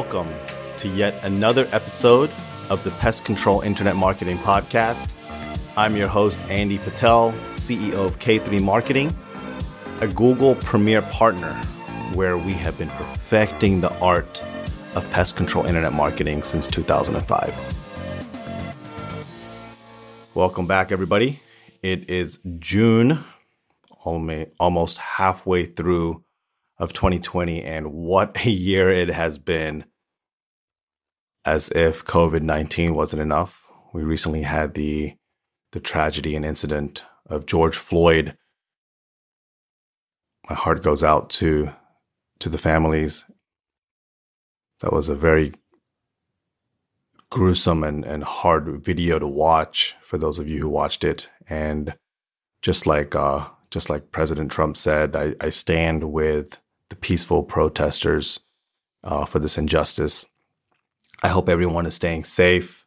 welcome to yet another episode of the Pest Control Internet Marketing Podcast. I'm your host, Andy Patel, CEO of K3 Marketing, a Google Premier partner where we have been perfecting the art of pest control internet marketing since 2005. Welcome back, everybody. It is June, almost halfway through of 2020, and what a year it has been. As if COVID 19 wasn't enough, we recently had the the tragedy and incident of George Floyd. My heart goes out to to the families. That was a very gruesome and, and hard video to watch for those of you who watched it. And just like uh, just like President Trump said, I, I stand with the peaceful protesters uh, for this injustice. I hope everyone is staying safe.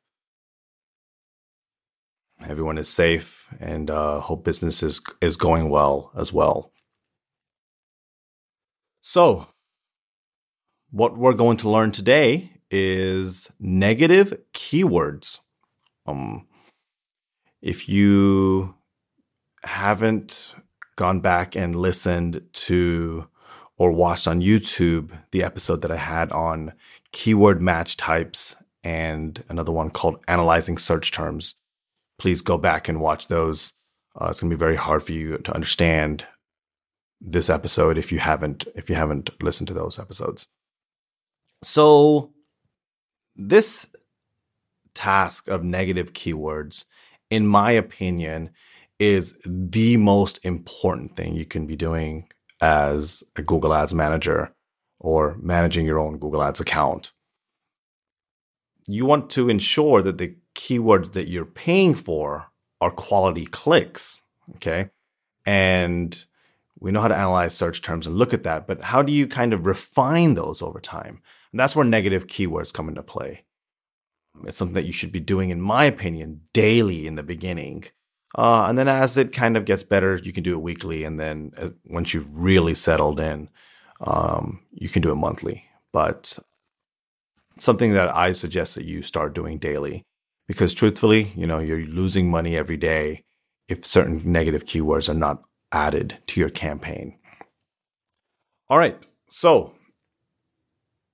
Everyone is safe, and uh, hope business is is going well as well. So, what we're going to learn today is negative keywords. Um, if you haven't gone back and listened to or watched on YouTube the episode that I had on keyword match types and another one called analyzing search terms, please go back and watch those. Uh, it's going to be very hard for you to understand this episode if you haven't if you haven't listened to those episodes. So this task of negative keywords in my opinion is the most important thing you can be doing as a Google Ads manager or managing your own Google Ads account. You want to ensure that the keywords that you're paying for are quality clicks. Okay. And we know how to analyze search terms and look at that, but how do you kind of refine those over time? And that's where negative keywords come into play. It's something that you should be doing, in my opinion, daily in the beginning uh, and then as it kind of gets better, you can do it weekly. And then uh, once you've really settled in, um, you can do it monthly. But something that I suggest that you start doing daily, because truthfully, you know, you're losing money every day if certain negative keywords are not added to your campaign. All right. So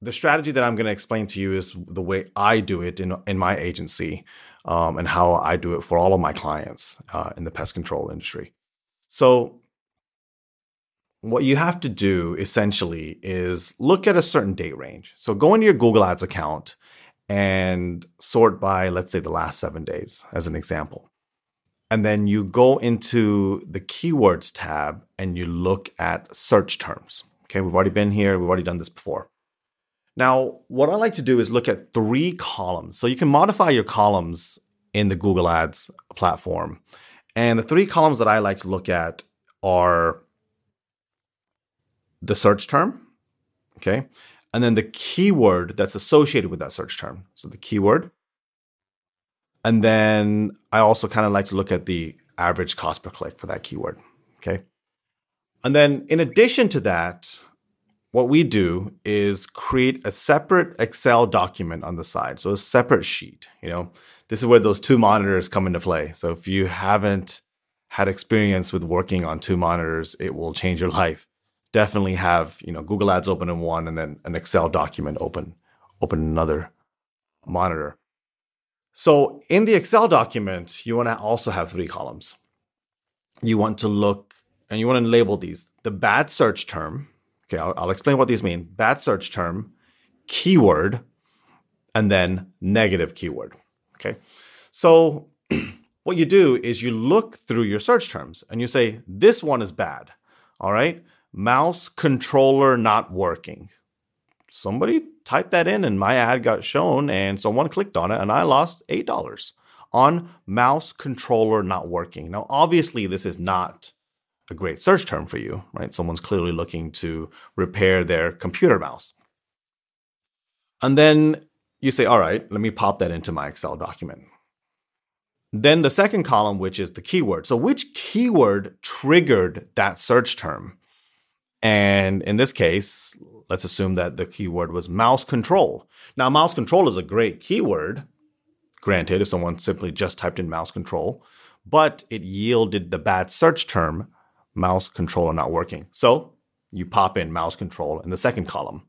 the strategy that I'm going to explain to you is the way I do it in, in my agency um, and how I do it for all of my clients uh, in the pest control industry. So, what you have to do essentially is look at a certain date range. So, go into your Google Ads account and sort by, let's say, the last seven days as an example. And then you go into the keywords tab and you look at search terms. Okay, we've already been here, we've already done this before. Now, what I like to do is look at three columns. So you can modify your columns in the Google Ads platform. And the three columns that I like to look at are the search term, okay? And then the keyword that's associated with that search term. So the keyword. And then I also kind of like to look at the average cost per click for that keyword, okay? And then in addition to that, what we do is create a separate Excel document on the side. So a separate sheet, you know, this is where those two monitors come into play. So if you haven't had experience with working on two monitors, it will change your life. Definitely have, you know, Google Ads open in one and then an Excel document open, open another monitor. So in the Excel document, you want to also have three columns. You want to look and you want to label these the bad search term, Okay, I'll, I'll explain what these mean. Bad search term, keyword, and then negative keyword. Okay. So what you do is you look through your search terms and you say, this one is bad. All right. Mouse controller not working. Somebody typed that in and my ad got shown and someone clicked on it and I lost $8 on mouse controller not working. Now, obviously, this is not a great search term for you, right? Someone's clearly looking to repair their computer mouse. And then you say, all right, let me pop that into my Excel document. Then the second column, which is the keyword. So, which keyword triggered that search term? And in this case, let's assume that the keyword was mouse control. Now, mouse control is a great keyword, granted, if someone simply just typed in mouse control, but it yielded the bad search term mouse controller not working. So you pop in mouse control in the second column.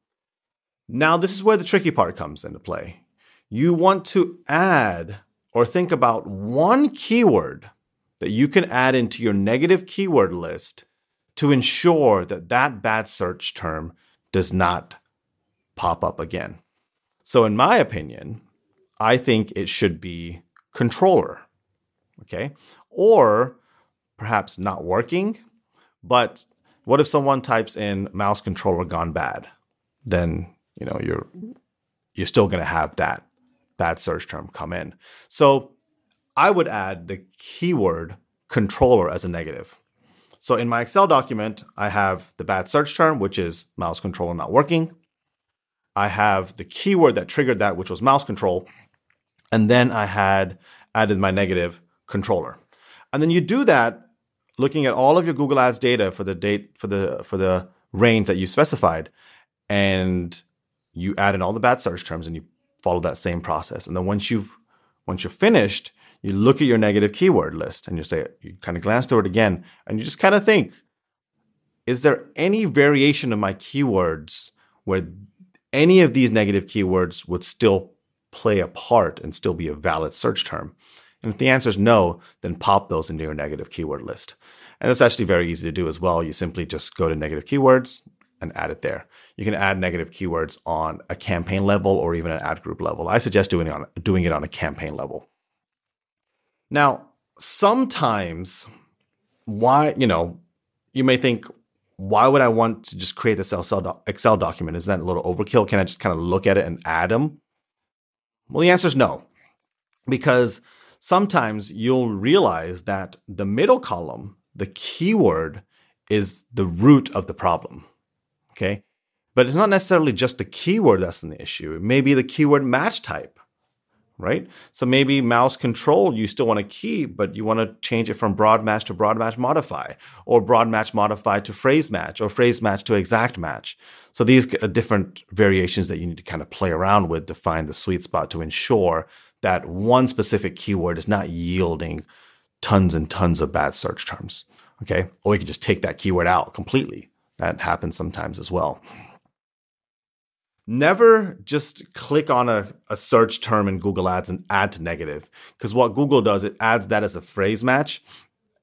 Now, this is where the tricky part comes into play. You want to add or think about one keyword that you can add into your negative keyword list to ensure that that bad search term does not pop up again. So, in my opinion, I think it should be controller. Okay. Or perhaps not working, but what if someone types in mouse controller gone bad? Then, you know, you're you're still going to have that bad search term come in. So, I would add the keyword controller as a negative. So in my Excel document, I have the bad search term, which is mouse controller not working. I have the keyword that triggered that, which was mouse control. And then I had added my negative controller. And then you do that looking at all of your Google Ads data for the date for the for the range that you specified, and you add in all the bad search terms and you follow that same process. And then once you've once you're finished, you look at your negative keyword list and you say you kind of glance through it again and you just kind of think, is there any variation of my keywords where any of these negative keywords would still play a part and still be a valid search term? And if the answer is no, then pop those into your negative keyword list. And it's actually very easy to do as well. You simply just go to negative keywords and add it there. You can add negative keywords on a campaign level or even an ad group level. I suggest doing it on doing it on a campaign level. Now, sometimes why, you know, you may think why would I want to just create this Excel document? Is that a little overkill? Can I just kind of look at it and add them? Well, the answer is no. Because sometimes you'll realize that the middle column, the keyword, is the root of the problem. Okay. But it's not necessarily just the keyword that's an issue. It may be the keyword match type, right? So maybe mouse control you still want to keep, but you want to change it from broad match to broad match modify, or broad match modify to phrase match, or phrase match to exact match. So these are different variations that you need to kind of play around with to find the sweet spot to ensure that one specific keyword is not yielding tons and tons of bad search terms. Okay. Or you can just take that keyword out completely. That happens sometimes as well. Never just click on a, a search term in Google Ads and add to negative. Because what Google does, it adds that as a phrase match,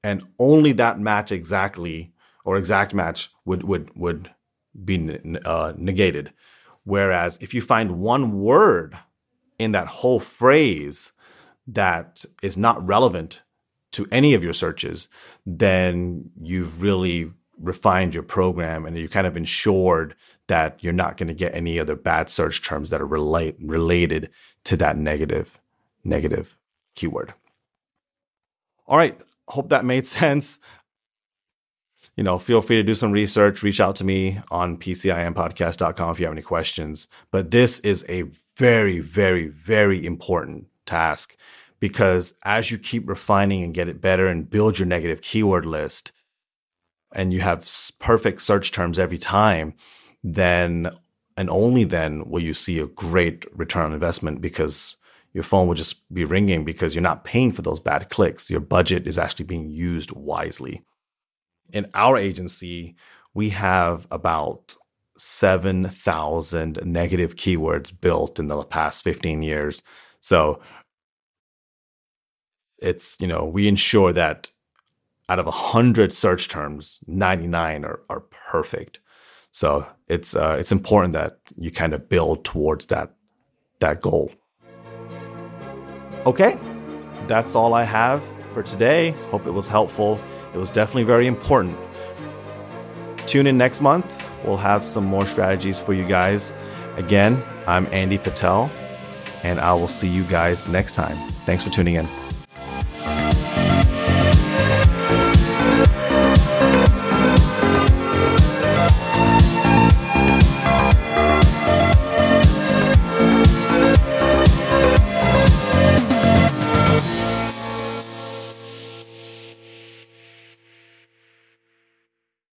and only that match exactly or exact match would would would be uh, negated. Whereas if you find one word in that whole phrase that is not relevant to any of your searches, then you've really refined your program and you kind of ensured that you're not going to get any other bad search terms that are relate, related to that negative negative keyword. All right, hope that made sense. You know, feel free to do some research, reach out to me on pcimpodcast.com if you have any questions. But this is a very, very, very important task because as you keep refining and get it better and build your negative keyword list and you have perfect search terms every time, then and only then will you see a great return on investment because your phone will just be ringing because you're not paying for those bad clicks. Your budget is actually being used wisely. In our agency, we have about 7,000 negative keywords built in the past 15 years. So it's, you know, we ensure that out of 100 search terms, 99 are, are perfect. So it's uh, it's important that you kind of build towards that that goal. Okay, that's all I have for today. Hope it was helpful. It was definitely very important. Tune in next month We'll have some more strategies for you guys. Again, I'm Andy Patel, and I will see you guys next time. Thanks for tuning in.